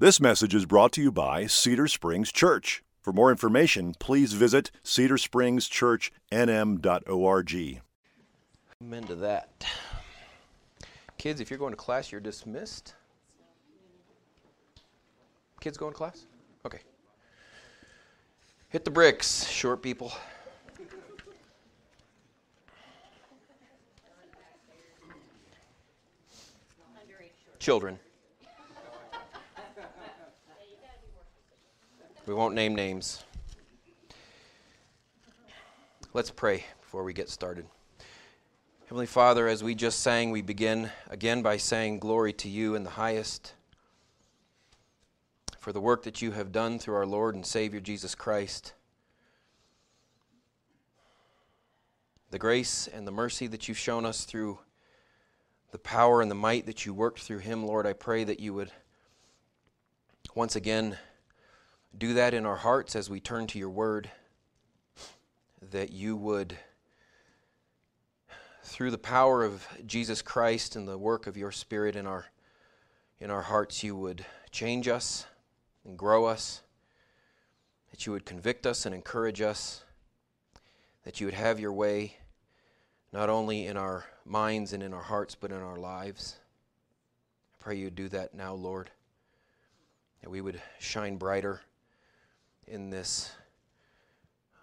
This message is brought to you by Cedar Springs Church. For more information, please visit cedarspringschurchnm.org. Amen to that. Kids, if you're going to class, you're dismissed. Kids going to class? Okay. Hit the bricks, short people. Children. We won't name names. Let's pray before we get started. Heavenly Father, as we just sang, we begin again by saying, Glory to you in the highest for the work that you have done through our Lord and Savior Jesus Christ. The grace and the mercy that you've shown us through the power and the might that you worked through him, Lord, I pray that you would once again do that in our hearts as we turn to your word, that you would, through the power of Jesus Christ and the work of your Spirit in our, in our hearts, you would change us and grow us, that you would convict us and encourage us, that you would have your way not only in our minds and in our hearts, but in our lives. I pray you do that now, Lord, that we would shine brighter in this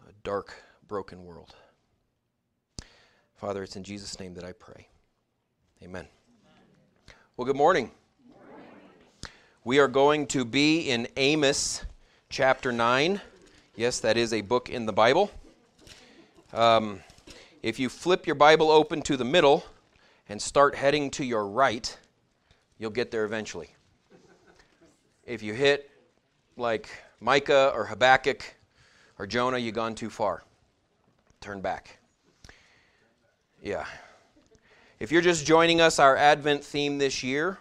uh, dark, broken world. Father, it's in Jesus' name that I pray. Amen. Well, good morning. We are going to be in Amos chapter 9. Yes, that is a book in the Bible. Um, if you flip your Bible open to the middle and start heading to your right, you'll get there eventually. If you hit like Micah or Habakkuk or Jonah, you've gone too far. Turn back. Yeah. If you're just joining us, our Advent theme this year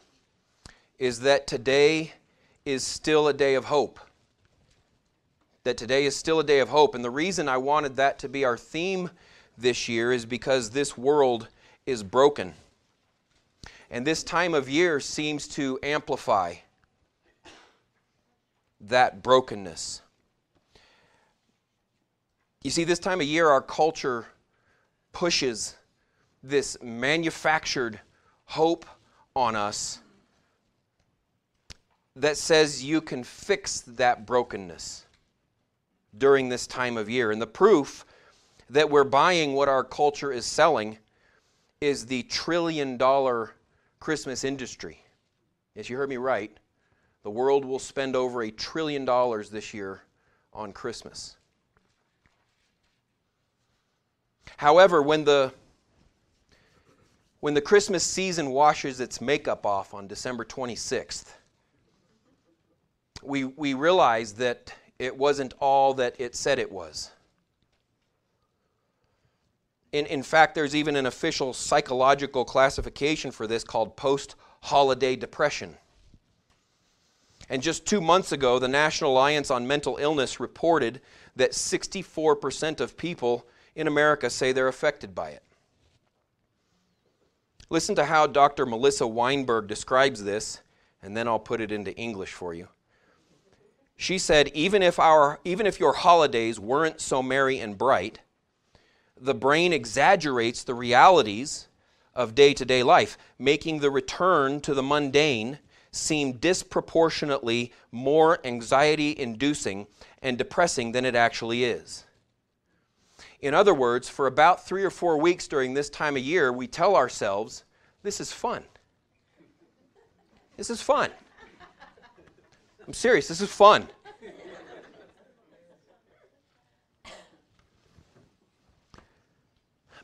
is that today is still a day of hope. That today is still a day of hope. And the reason I wanted that to be our theme this year is because this world is broken. And this time of year seems to amplify that brokenness. You see, this time of year, our culture pushes this manufactured hope on us that says you can fix that brokenness during this time of year. And the proof that we're buying what our culture is selling is the trillion dollar Christmas industry. Yes, you heard me right. The world will spend over a trillion dollars this year on Christmas. However, when the when the Christmas season washes its makeup off on December 26th, we, we realize that it wasn't all that it said it was. In, in fact, there's even an official psychological classification for this called post holiday depression. And just two months ago, the National Alliance on Mental Illness reported that 64% of people in America say they're affected by it. Listen to how Dr. Melissa Weinberg describes this, and then I'll put it into English for you. She said, even if, our, even if your holidays weren't so merry and bright, the brain exaggerates the realities of day to day life, making the return to the mundane seem disproportionately more anxiety inducing and depressing than it actually is. In other words, for about three or four weeks during this time of year, we tell ourselves, this is fun. This is fun. I'm serious, this is fun.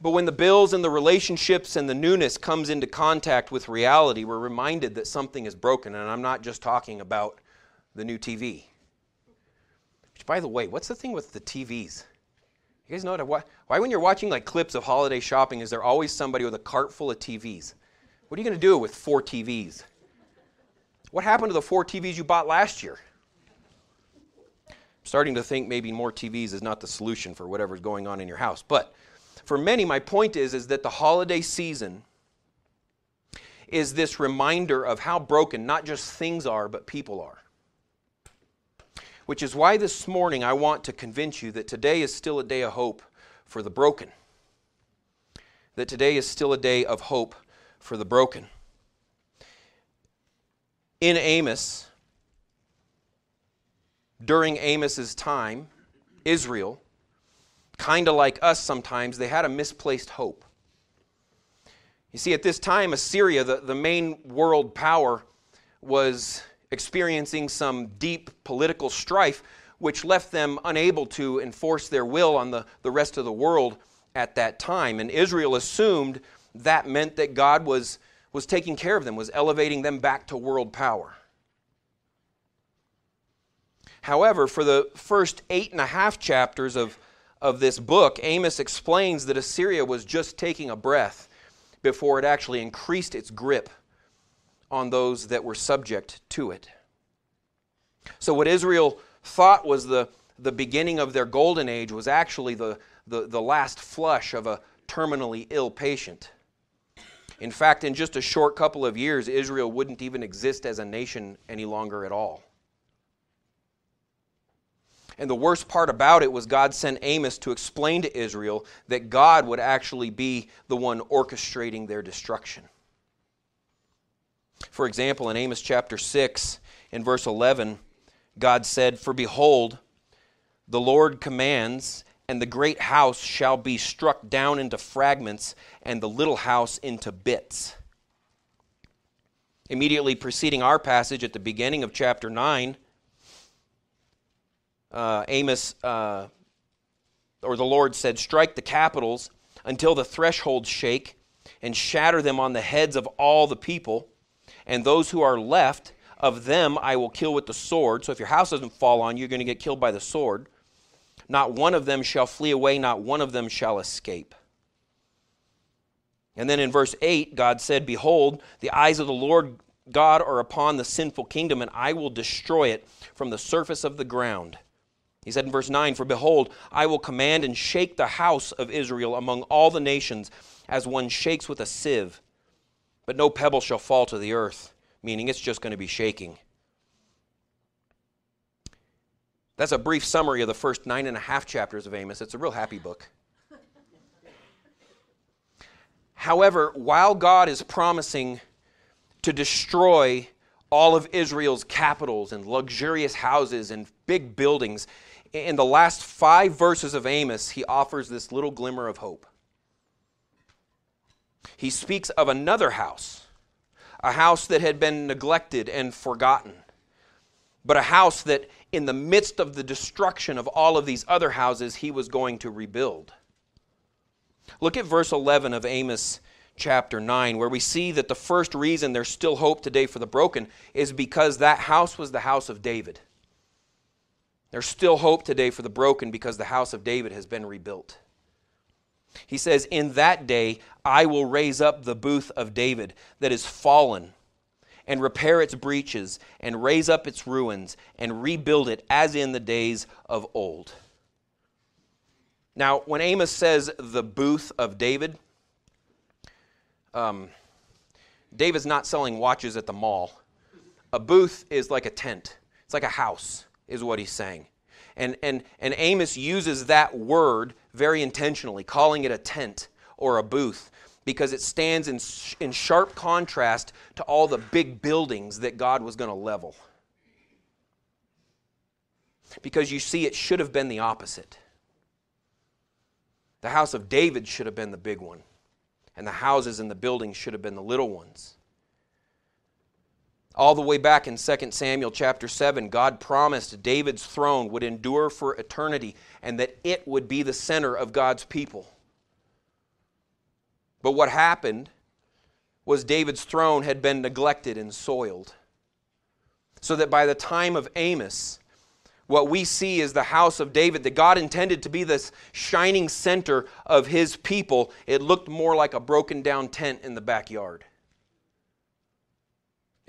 But when the bills and the relationships and the newness comes into contact with reality, we're reminded that something is broken. And I'm not just talking about the new TV. Which, by the way, what's the thing with the TVs? You guys know why, why when you're watching like clips of holiday shopping, is there always somebody with a cart full of TVs? What are you going to do with four TVs? What happened to the four TVs you bought last year? I'm starting to think maybe more TVs is not the solution for whatever's going on in your house. But for many, my point is, is that the holiday season is this reminder of how broken not just things are, but people are. Which is why this morning I want to convince you that today is still a day of hope for the broken. That today is still a day of hope for the broken. In Amos, during Amos's time, Israel, kind of like us sometimes, they had a misplaced hope. You see, at this time, Assyria, the, the main world power, was experiencing some deep political strife, which left them unable to enforce their will on the, the rest of the world at that time. And Israel assumed that meant that God was, was taking care of them, was elevating them back to world power. However, for the first eight and a half chapters of, of this book, Amos explains that Assyria was just taking a breath before it actually increased its grip on those that were subject to it. So, what Israel thought was the, the beginning of their golden age was actually the, the, the last flush of a terminally ill patient. In fact, in just a short couple of years, Israel wouldn't even exist as a nation any longer at all. And the worst part about it was God sent Amos to explain to Israel that God would actually be the one orchestrating their destruction. For example, in Amos chapter 6, in verse 11, God said, For behold, the Lord commands, and the great house shall be struck down into fragments, and the little house into bits. Immediately preceding our passage at the beginning of chapter 9, uh, Amos, uh, or the Lord said, Strike the capitals until the thresholds shake, and shatter them on the heads of all the people, and those who are left of them I will kill with the sword. So if your house doesn't fall on you, you're going to get killed by the sword. Not one of them shall flee away, not one of them shall escape. And then in verse 8, God said, Behold, the eyes of the Lord God are upon the sinful kingdom, and I will destroy it from the surface of the ground. He said in verse 9, For behold, I will command and shake the house of Israel among all the nations, as one shakes with a sieve. But no pebble shall fall to the earth, meaning it's just going to be shaking. That's a brief summary of the first nine and a half chapters of Amos. It's a real happy book. However, while God is promising to destroy all of Israel's capitals and luxurious houses and big buildings, in the last five verses of Amos, he offers this little glimmer of hope. He speaks of another house, a house that had been neglected and forgotten, but a house that, in the midst of the destruction of all of these other houses, he was going to rebuild. Look at verse 11 of Amos chapter 9, where we see that the first reason there's still hope today for the broken is because that house was the house of David. There's still hope today for the broken because the house of David has been rebuilt. He says, In that day I will raise up the booth of David that is fallen, and repair its breaches, and raise up its ruins, and rebuild it as in the days of old. Now, when Amos says the booth of David, um, David's not selling watches at the mall. A booth is like a tent, it's like a house is what he's saying. And, and, and Amos uses that word very intentionally, calling it a tent or a booth, because it stands in, in sharp contrast to all the big buildings that God was going to level. Because you see, it should have been the opposite. The house of David should have been the big one, and the houses and the buildings should have been the little ones. All the way back in 2 Samuel chapter 7, God promised David's throne would endure for eternity and that it would be the center of God's people. But what happened was David's throne had been neglected and soiled. So that by the time of Amos, what we see is the house of David that God intended to be this shining center of his people. It looked more like a broken down tent in the backyard.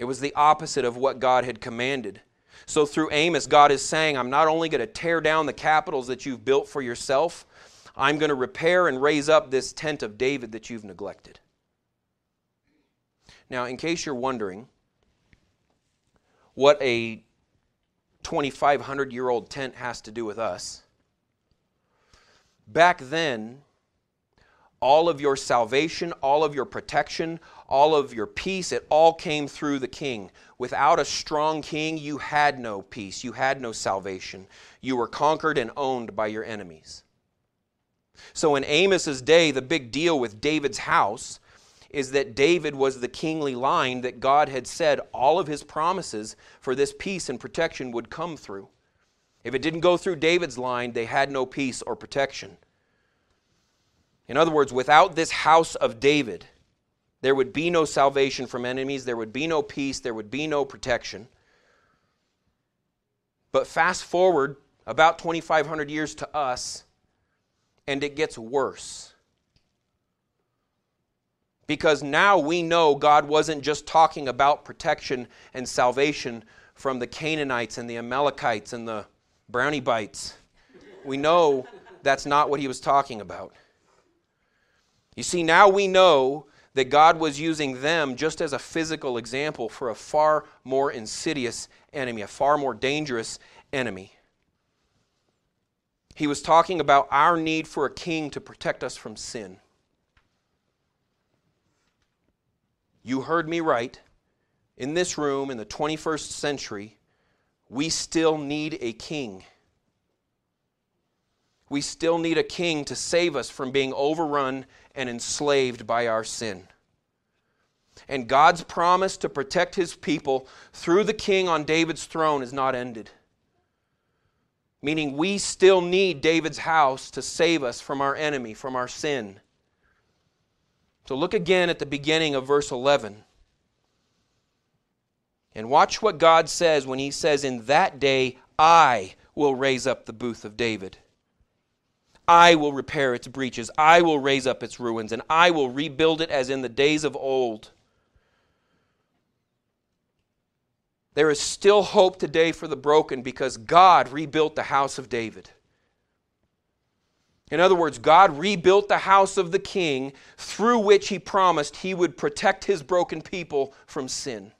It was the opposite of what God had commanded. So through Amos, God is saying, I'm not only going to tear down the capitals that you've built for yourself, I'm going to repair and raise up this tent of David that you've neglected. Now, in case you're wondering what a 2,500 year old tent has to do with us. Back then, all of your salvation, all of your protection, all of your peace, it all came through the king. Without a strong king, you had no peace, you had no salvation. You were conquered and owned by your enemies. So in Amos's day, the big deal with David's house is that David was the kingly line that God had said all of his promises for this peace and protection would come through. If it didn't go through David's line, they had no peace or protection. In other words, without this house of David, there would be no salvation from enemies, there would be no peace, there would be no protection. But fast forward about 2,500 years to us, and it gets worse. Because now we know God wasn't just talking about protection and salvation from the Canaanites and the Amalekites and the brownie bites. We know that's not what he was talking about. You see, now we know that God was using them just as a physical example for a far more insidious enemy, a far more dangerous enemy. He was talking about our need for a king to protect us from sin. You heard me right. In this room in the 21st century, we still need a king. We still need a king to save us from being overrun and enslaved by our sin. And God's promise to protect his people through the king on David's throne is not ended. Meaning, we still need David's house to save us from our enemy, from our sin. So, look again at the beginning of verse 11. And watch what God says when he says, In that day I will raise up the booth of David. I will repair its breaches. I will raise up its ruins, and I will rebuild it as in the days of old. There is still hope today for the broken because God rebuilt the house of David. In other words, God rebuilt the house of the king through which he promised he would protect his broken people from sin.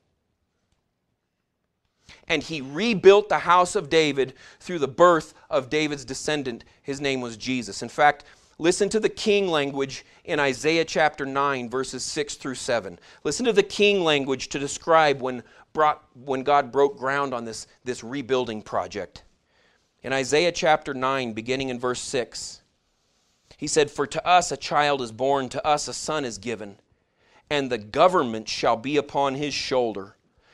And he rebuilt the house of David through the birth of David's descendant. His name was Jesus. In fact, listen to the king language in Isaiah chapter 9, verses 6 through 7. Listen to the king language to describe when, brought, when God broke ground on this, this rebuilding project. In Isaiah chapter 9, beginning in verse 6, he said, For to us a child is born, to us a son is given, and the government shall be upon his shoulder.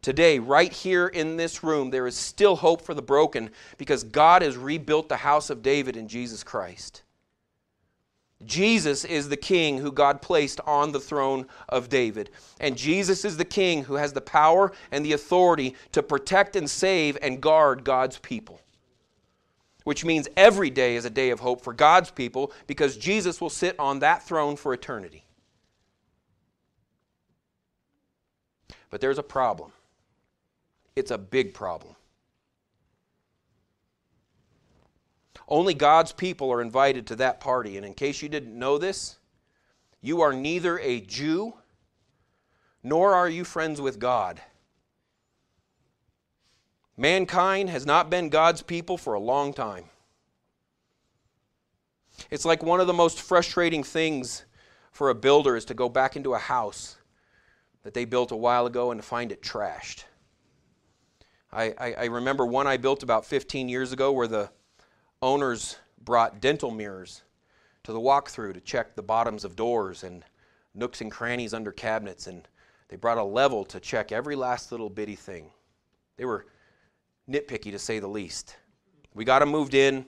Today, right here in this room, there is still hope for the broken because God has rebuilt the house of David in Jesus Christ. Jesus is the king who God placed on the throne of David. And Jesus is the king who has the power and the authority to protect and save and guard God's people. Which means every day is a day of hope for God's people because Jesus will sit on that throne for eternity. But there's a problem. It's a big problem. Only God's people are invited to that party. And in case you didn't know this, you are neither a Jew nor are you friends with God. Mankind has not been God's people for a long time. It's like one of the most frustrating things for a builder is to go back into a house that they built a while ago and to find it trashed. I, I, I remember one I built about 15 years ago where the owners brought dental mirrors to the walkthrough to check the bottoms of doors and nooks and crannies under cabinets, and they brought a level to check every last little bitty thing. They were nitpicky to say the least. We got them moved in.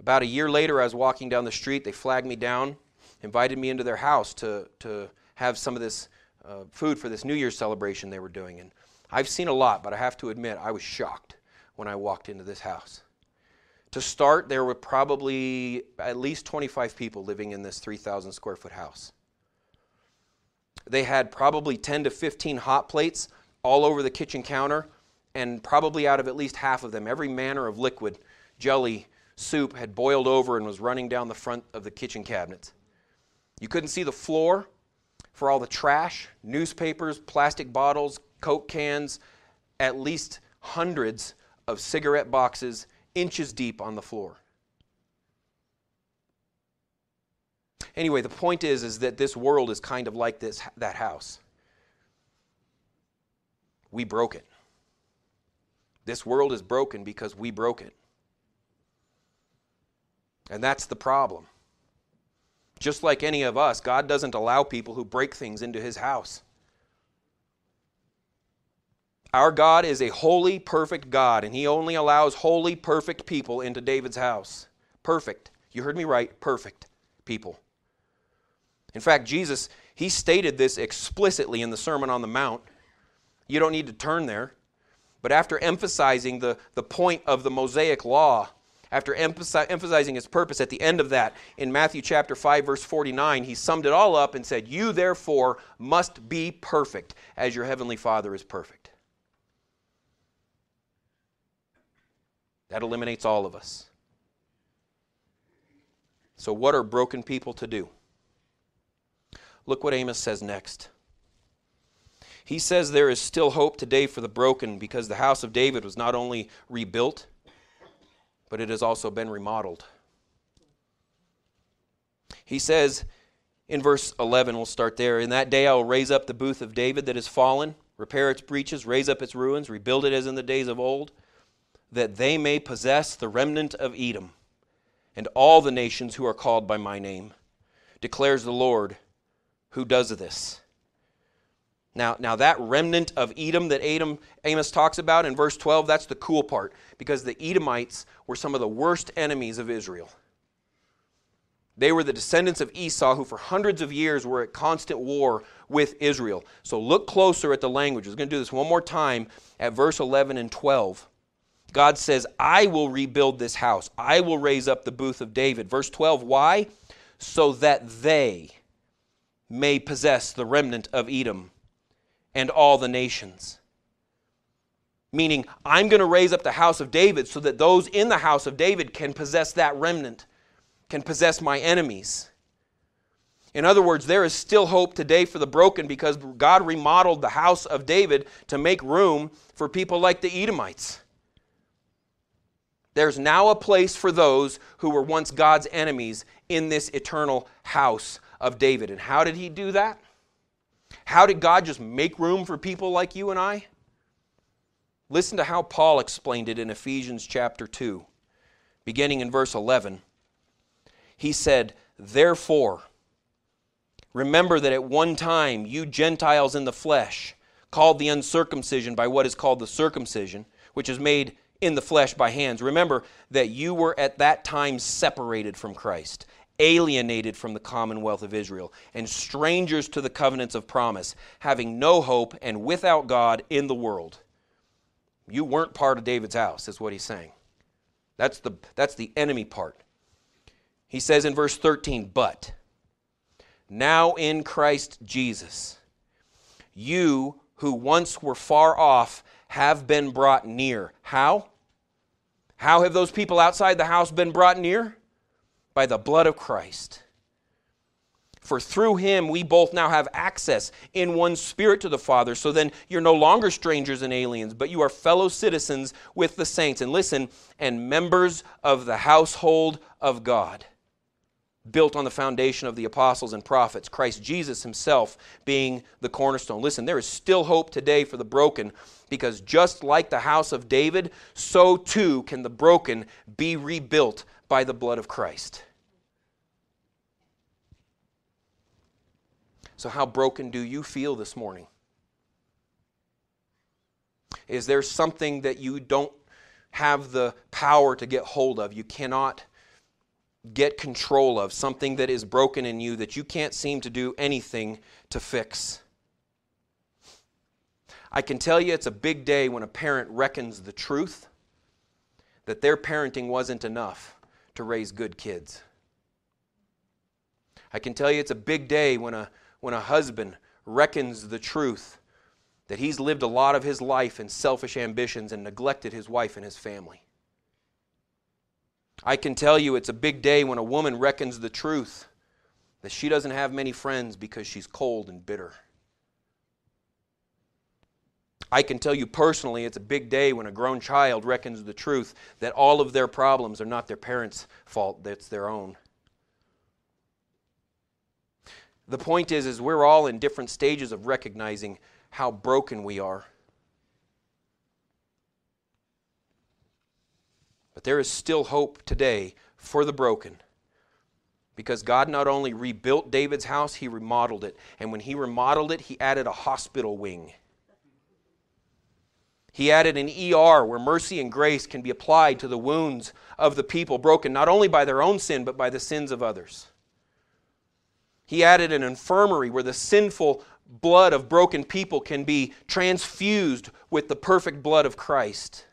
About a year later, I was walking down the street. They flagged me down, invited me into their house to, to have some of this uh, food for this New Year's celebration they were doing. And I've seen a lot, but I have to admit, I was shocked when I walked into this house. To start, there were probably at least 25 people living in this 3,000 square foot house. They had probably 10 to 15 hot plates all over the kitchen counter, and probably out of at least half of them, every manner of liquid, jelly, soup had boiled over and was running down the front of the kitchen cabinets. You couldn't see the floor for all the trash, newspapers, plastic bottles, Coke cans, at least hundreds of cigarette boxes inches deep on the floor. Anyway, the point is, is that this world is kind of like this, that house. We broke it. This world is broken because we broke it. And that's the problem. Just like any of us, God doesn't allow people who break things into his house. Our God is a holy, perfect God, and he only allows holy, perfect people into David's house. Perfect. You heard me right, perfect people. In fact, Jesus, he stated this explicitly in the Sermon on the Mount. You don't need to turn there. But after emphasizing the, the point of the Mosaic law, after emphasizing his purpose at the end of that, in Matthew chapter 5, verse 49, he summed it all up and said, You therefore must be perfect as your heavenly Father is perfect. That eliminates all of us. So, what are broken people to do? Look what Amos says next. He says there is still hope today for the broken because the house of David was not only rebuilt, but it has also been remodeled. He says in verse 11, we'll start there In that day I will raise up the booth of David that is fallen, repair its breaches, raise up its ruins, rebuild it as in the days of old, that they may possess the remnant of Edom and all the nations who are called by my name, declares the Lord who does this. Now, now that remnant of Edom that Adam, Amos talks about in verse 12, that's the cool part because the Edomites were some of the worst enemies of Israel. They were the descendants of Esau who for hundreds of years were at constant war with Israel. So look closer at the language. We're going to do this one more time at verse 11 and 12. God says, I will rebuild this house. I will raise up the booth of David. Verse 12, why? So that they may possess the remnant of Edom and all the nations. Meaning, I'm going to raise up the house of David so that those in the house of David can possess that remnant, can possess my enemies. In other words, there is still hope today for the broken because God remodeled the house of David to make room for people like the Edomites. There's now a place for those who were once God's enemies in this eternal house of David. And how did he do that? How did God just make room for people like you and I? Listen to how Paul explained it in Ephesians chapter 2, beginning in verse 11. He said, Therefore, remember that at one time you Gentiles in the flesh, called the uncircumcision by what is called the circumcision, which is made in the flesh by hands. Remember that you were at that time separated from Christ alienated from the commonwealth of Israel, and strangers to the covenants of promise, having no hope and without God in the world. You weren't part of David's house, is what he's saying. That's the, that's the enemy part. He says in verse 13, But now in Christ Jesus, you who once were far off have been brought near. How? How have those people outside the house been brought near? by the blood of Christ. For through him we both now have access in one spirit to the Father. So then you're no longer strangers and aliens, but you are fellow citizens with the saints. And listen, and members of the household of God, built on the foundation of the apostles and prophets, Christ Jesus himself being the cornerstone. Listen, there is still hope today for the broken because just like the house of David, so too can the broken be rebuilt by the blood of Christ. So, how broken do you feel this morning? Is there something that you don't have the power to get hold of? You cannot get control of, something that is broken in you that you can't seem to do anything to fix. I can tell you it's a big day when a parent reckons the truth that their parenting wasn't enough to raise good kids. I can tell you it's a big day when a, when a husband reckons the truth that he's lived a lot of his life in selfish ambitions and neglected his wife and his family. I can tell you it's a big day when a woman reckons the truth that she doesn't have many friends because she's cold and bitter. I can tell you personally, it's a big day when a grown child reckons the truth that all of their problems are not their parents' fault, that's their own. The point is, is we're all in different stages of recognizing how broken we are. But there is still hope today for the broken. Because God not only rebuilt David's house, he remodeled it. And when he remodeled it, he added a hospital wing. He added an ER where mercy and grace can be applied to the wounds of the people broken not only by their own sin, but by the sins of others. He added an infirmary where the sinful blood of broken people can be transfused with the perfect blood of Christ.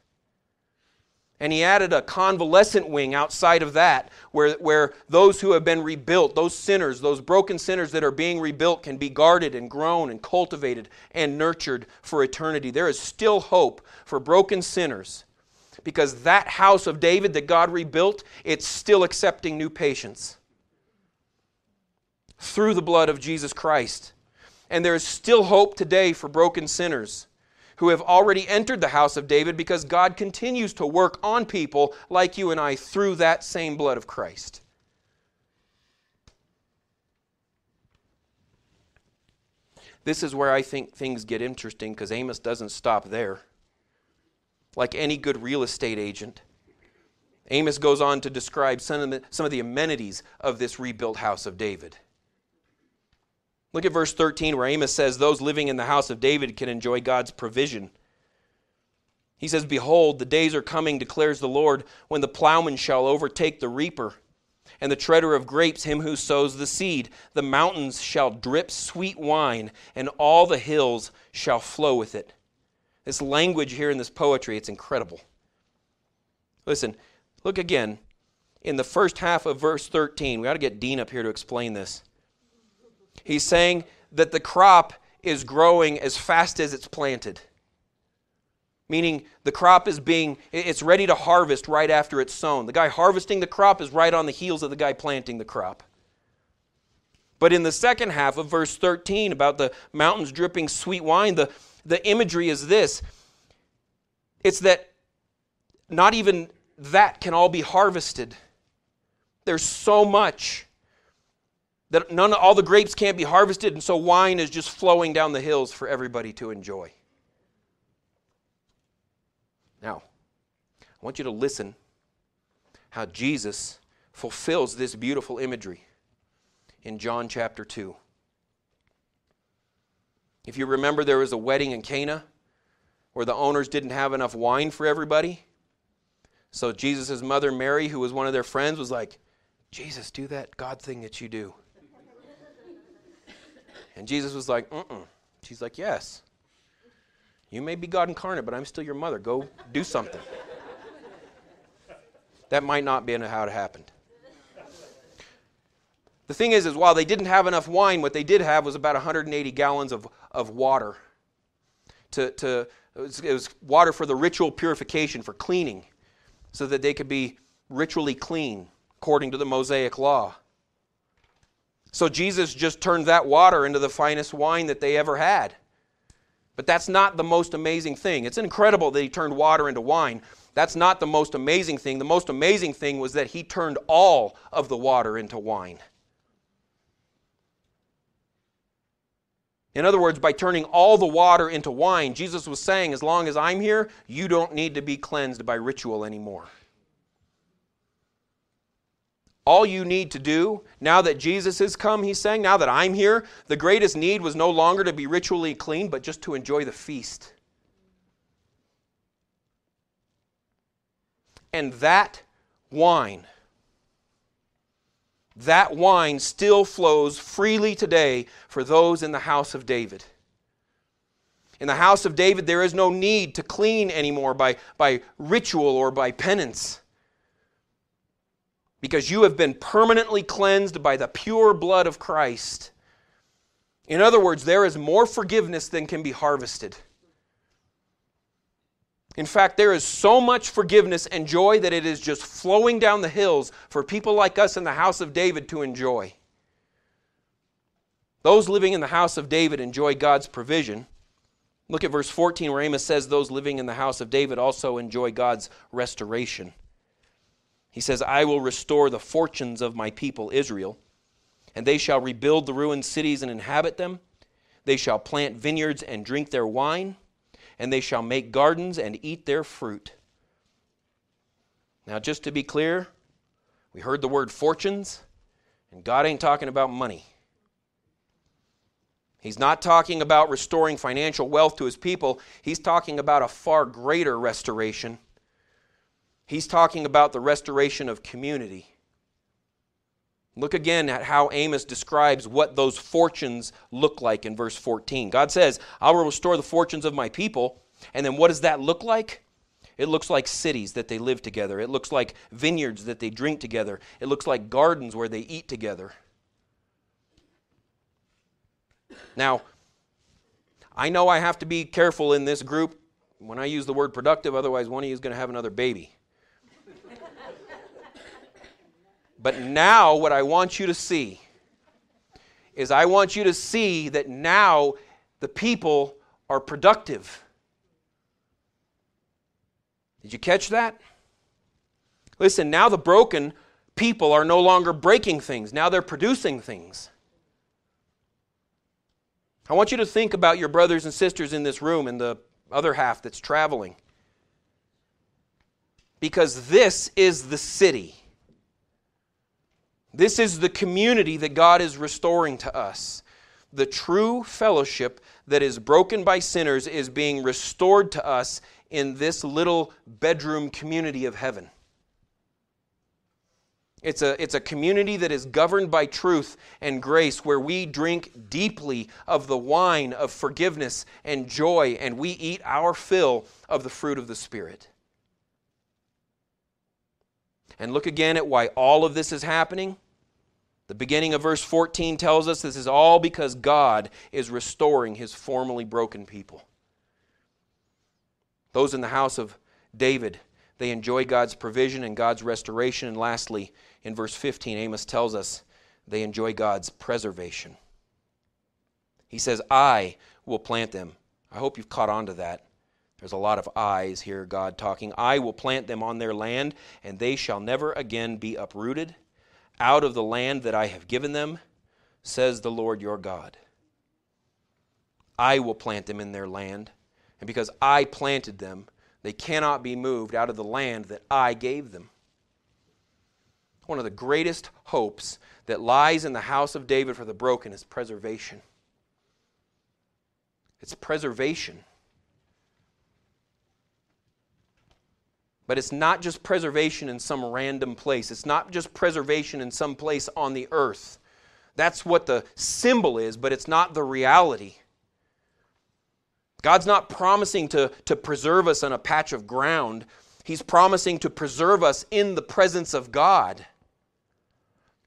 And he added a convalescent wing outside of that, where, where those who have been rebuilt, those sinners, those broken sinners that are being rebuilt, can be guarded and grown and cultivated and nurtured for eternity. There is still hope for broken sinners because that house of David that God rebuilt, it's still accepting new patients through the blood of Jesus Christ. And there is still hope today for broken sinners who have already entered the house of David because God continues to work on people like you and I through that same blood of Christ. This is where I think things get interesting because Amos doesn't stop there. Like any good real estate agent, Amos goes on to describe some of the, some of the amenities of this rebuilt house of David. Look at verse 13 where Amos says, Those living in the house of David can enjoy God's provision. He says, Behold, the days are coming, declares the Lord, when the plowman shall overtake the reaper, and the treader of grapes him who sows the seed. The mountains shall drip sweet wine, and all the hills shall flow with it. This language here in this poetry, it's incredible. Listen, look again. In the first half of verse 13, we got to get Dean up here to explain this. He's saying that the crop is growing as fast as it's planted. Meaning the crop is being, it's ready to harvest right after it's sown. The guy harvesting the crop is right on the heels of the guy planting the crop. But in the second half of verse 13, about the mountains dripping sweet wine, the, the imagery is this it's that not even that can all be harvested. There's so much that none of all the grapes can't be harvested and so wine is just flowing down the hills for everybody to enjoy. Now i want you to listen how jesus fulfills this beautiful imagery in john chapter 2 if you remember there was a wedding in cana where the owners didn't have enough wine for everybody. So jesus' mother mary who was one of their friends was like jesus do that god thing that you do and Jesus was like, mm. She's like, yes. You may be God incarnate, but I'm still your mother. Go do something. that might not be how it happened. The thing is, is while they didn't have enough wine, what they did have was about 180 gallons of, of water. To, to, it was, it was water for the ritual purification, for cleaning, so that they could be ritually clean according to the Mosaic law. So Jesus just turned that water into the finest wine that they ever had. But that's not the most amazing thing. It's incredible that he turned water into wine. That's not the most amazing thing. The most amazing thing was that he turned all of the water into wine. In other words, by turning all the water into wine, Jesus was saying, as long as I'm here, you don't need to be cleansed by ritual anymore. All you need to do, now that Jesus has come, he's saying, now that I'm here, the greatest need was no longer to be ritually clean, but just to enjoy the feast. And that wine, that wine still flows freely today for those in the house of David. In the house of David, there is no need to clean anymore by, by ritual or by penance. Because you have been permanently cleansed by the pure blood of Christ. In other words, there is more forgiveness than can be harvested. In fact, there is so much forgiveness and joy that it is just flowing down the hills for people like us in the house of David to enjoy. Those living in the house of David enjoy God's provision. Look at verse 14 where Amos says, Those living in the house of David also enjoy God's restoration. He says, I will restore the fortunes of my people Israel, and they shall rebuild the ruined cities and inhabit them. They shall plant vineyards and drink their wine, and they shall make gardens and eat their fruit. Now, just to be clear, we heard the word fortunes, and God ain't talking about money. He's not talking about restoring financial wealth to his people. He's talking about a far greater restoration. He's talking about the restoration of community. Look again at how Amos describes what those fortunes look like in verse 14. God says, I will restore the fortunes of my people. And then what does that look like? It looks like cities that they live together. It looks like vineyards that they drink together. It looks like gardens where they eat together. Now, I know I have to be careful in this group when I use the word productive, otherwise, one of you is going to have another baby. But now, what I want you to see is I want you to see that now the people are productive. Did you catch that? Listen, now the broken people are no longer breaking things, now they're producing things. I want you to think about your brothers and sisters in this room and the other half that's traveling. Because this is the city. This is the community that God is restoring to us. The true fellowship that is broken by sinners is being restored to us in this little bedroom community of heaven. It's a, it's a community that is governed by truth and grace, where we drink deeply of the wine of forgiveness and joy, and we eat our fill of the fruit of the Spirit. And look again at why all of this is happening. The beginning of verse 14 tells us this is all because God is restoring his formerly broken people. Those in the house of David, they enjoy God's provision and God's restoration. And lastly, in verse 15, Amos tells us they enjoy God's preservation. He says, I will plant them. I hope you've caught on to that. There's a lot of eyes here, God talking. I will plant them on their land, and they shall never again be uprooted out of the land that I have given them, says the Lord your God. I will plant them in their land, and because I planted them, they cannot be moved out of the land that I gave them one of the greatest hopes that lies in the house of David for the broken is preservation. It's preservation. But it's not just preservation in some random place. It's not just preservation in some place on the earth. That's what the symbol is, but it's not the reality. God's not promising to, to preserve us on a patch of ground. He's promising to preserve us in the presence of God.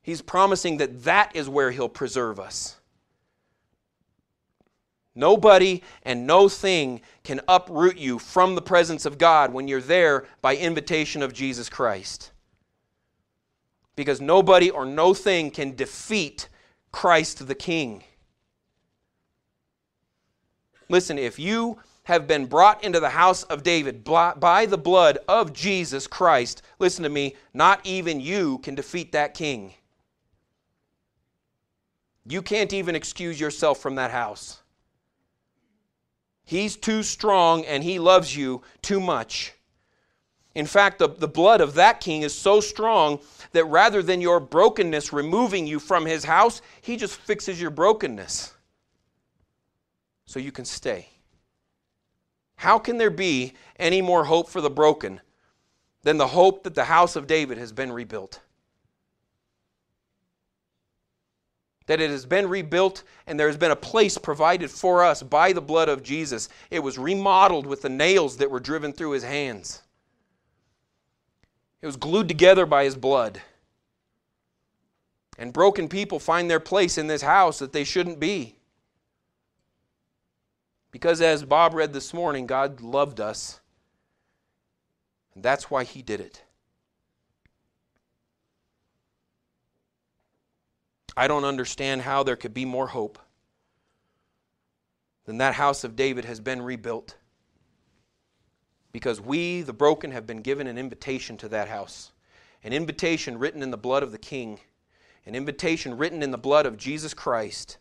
He's promising that that is where He'll preserve us. Nobody and no thing can uproot you from the presence of God when you're there by invitation of Jesus Christ. Because nobody or no thing can defeat Christ the King. Listen, if you have been brought into the house of David by the blood of Jesus Christ, listen to me, not even you can defeat that king. You can't even excuse yourself from that house. He's too strong and he loves you too much. In fact, the, the blood of that king is so strong that rather than your brokenness removing you from his house, he just fixes your brokenness so you can stay. How can there be any more hope for the broken than the hope that the house of David has been rebuilt? That it has been rebuilt and there has been a place provided for us by the blood of Jesus. It was remodeled with the nails that were driven through his hands, it was glued together by his blood. And broken people find their place in this house that they shouldn't be. Because as Bob read this morning, God loved us. And that's why he did it. I don't understand how there could be more hope than that house of David has been rebuilt. Because we, the broken, have been given an invitation to that house. An invitation written in the blood of the King. An invitation written in the blood of Jesus Christ.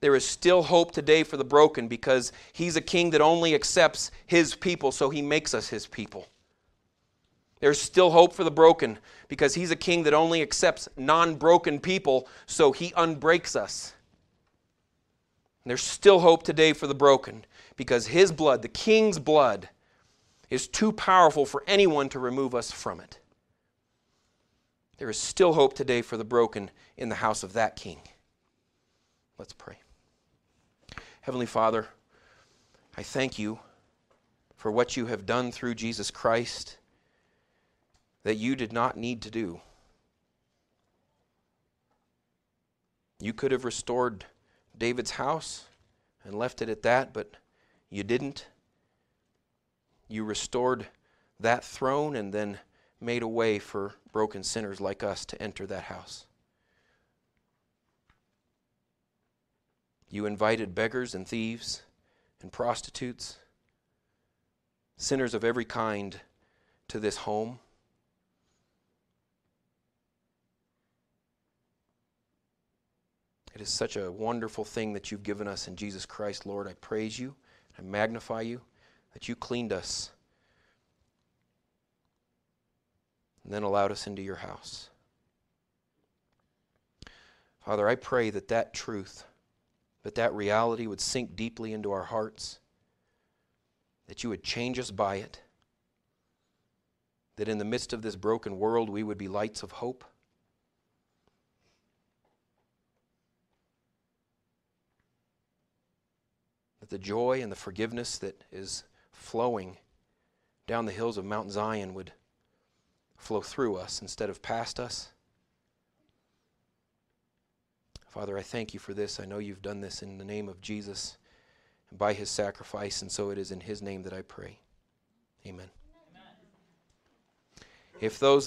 There is still hope today for the broken because He's a King that only accepts His people, so He makes us His people. There's still hope for the broken because he's a king that only accepts non broken people, so he unbreaks us. And there's still hope today for the broken because his blood, the king's blood, is too powerful for anyone to remove us from it. There is still hope today for the broken in the house of that king. Let's pray. Heavenly Father, I thank you for what you have done through Jesus Christ that you did not need to do. You could have restored David's house and left it at that, but you didn't. You restored that throne and then made a way for broken sinners like us to enter that house. You invited beggars and thieves and prostitutes, sinners of every kind, to this home. It is such a wonderful thing that you've given us in Jesus Christ, Lord. I praise you. I magnify you that you cleaned us and then allowed us into your house. Father, I pray that that truth, that that reality would sink deeply into our hearts, that you would change us by it, that in the midst of this broken world we would be lights of hope. The joy and the forgiveness that is flowing down the hills of Mount Zion would flow through us instead of past us. Father, I thank you for this. I know you've done this in the name of Jesus and by his sacrifice, and so it is in his name that I pray. Amen. Amen. If those that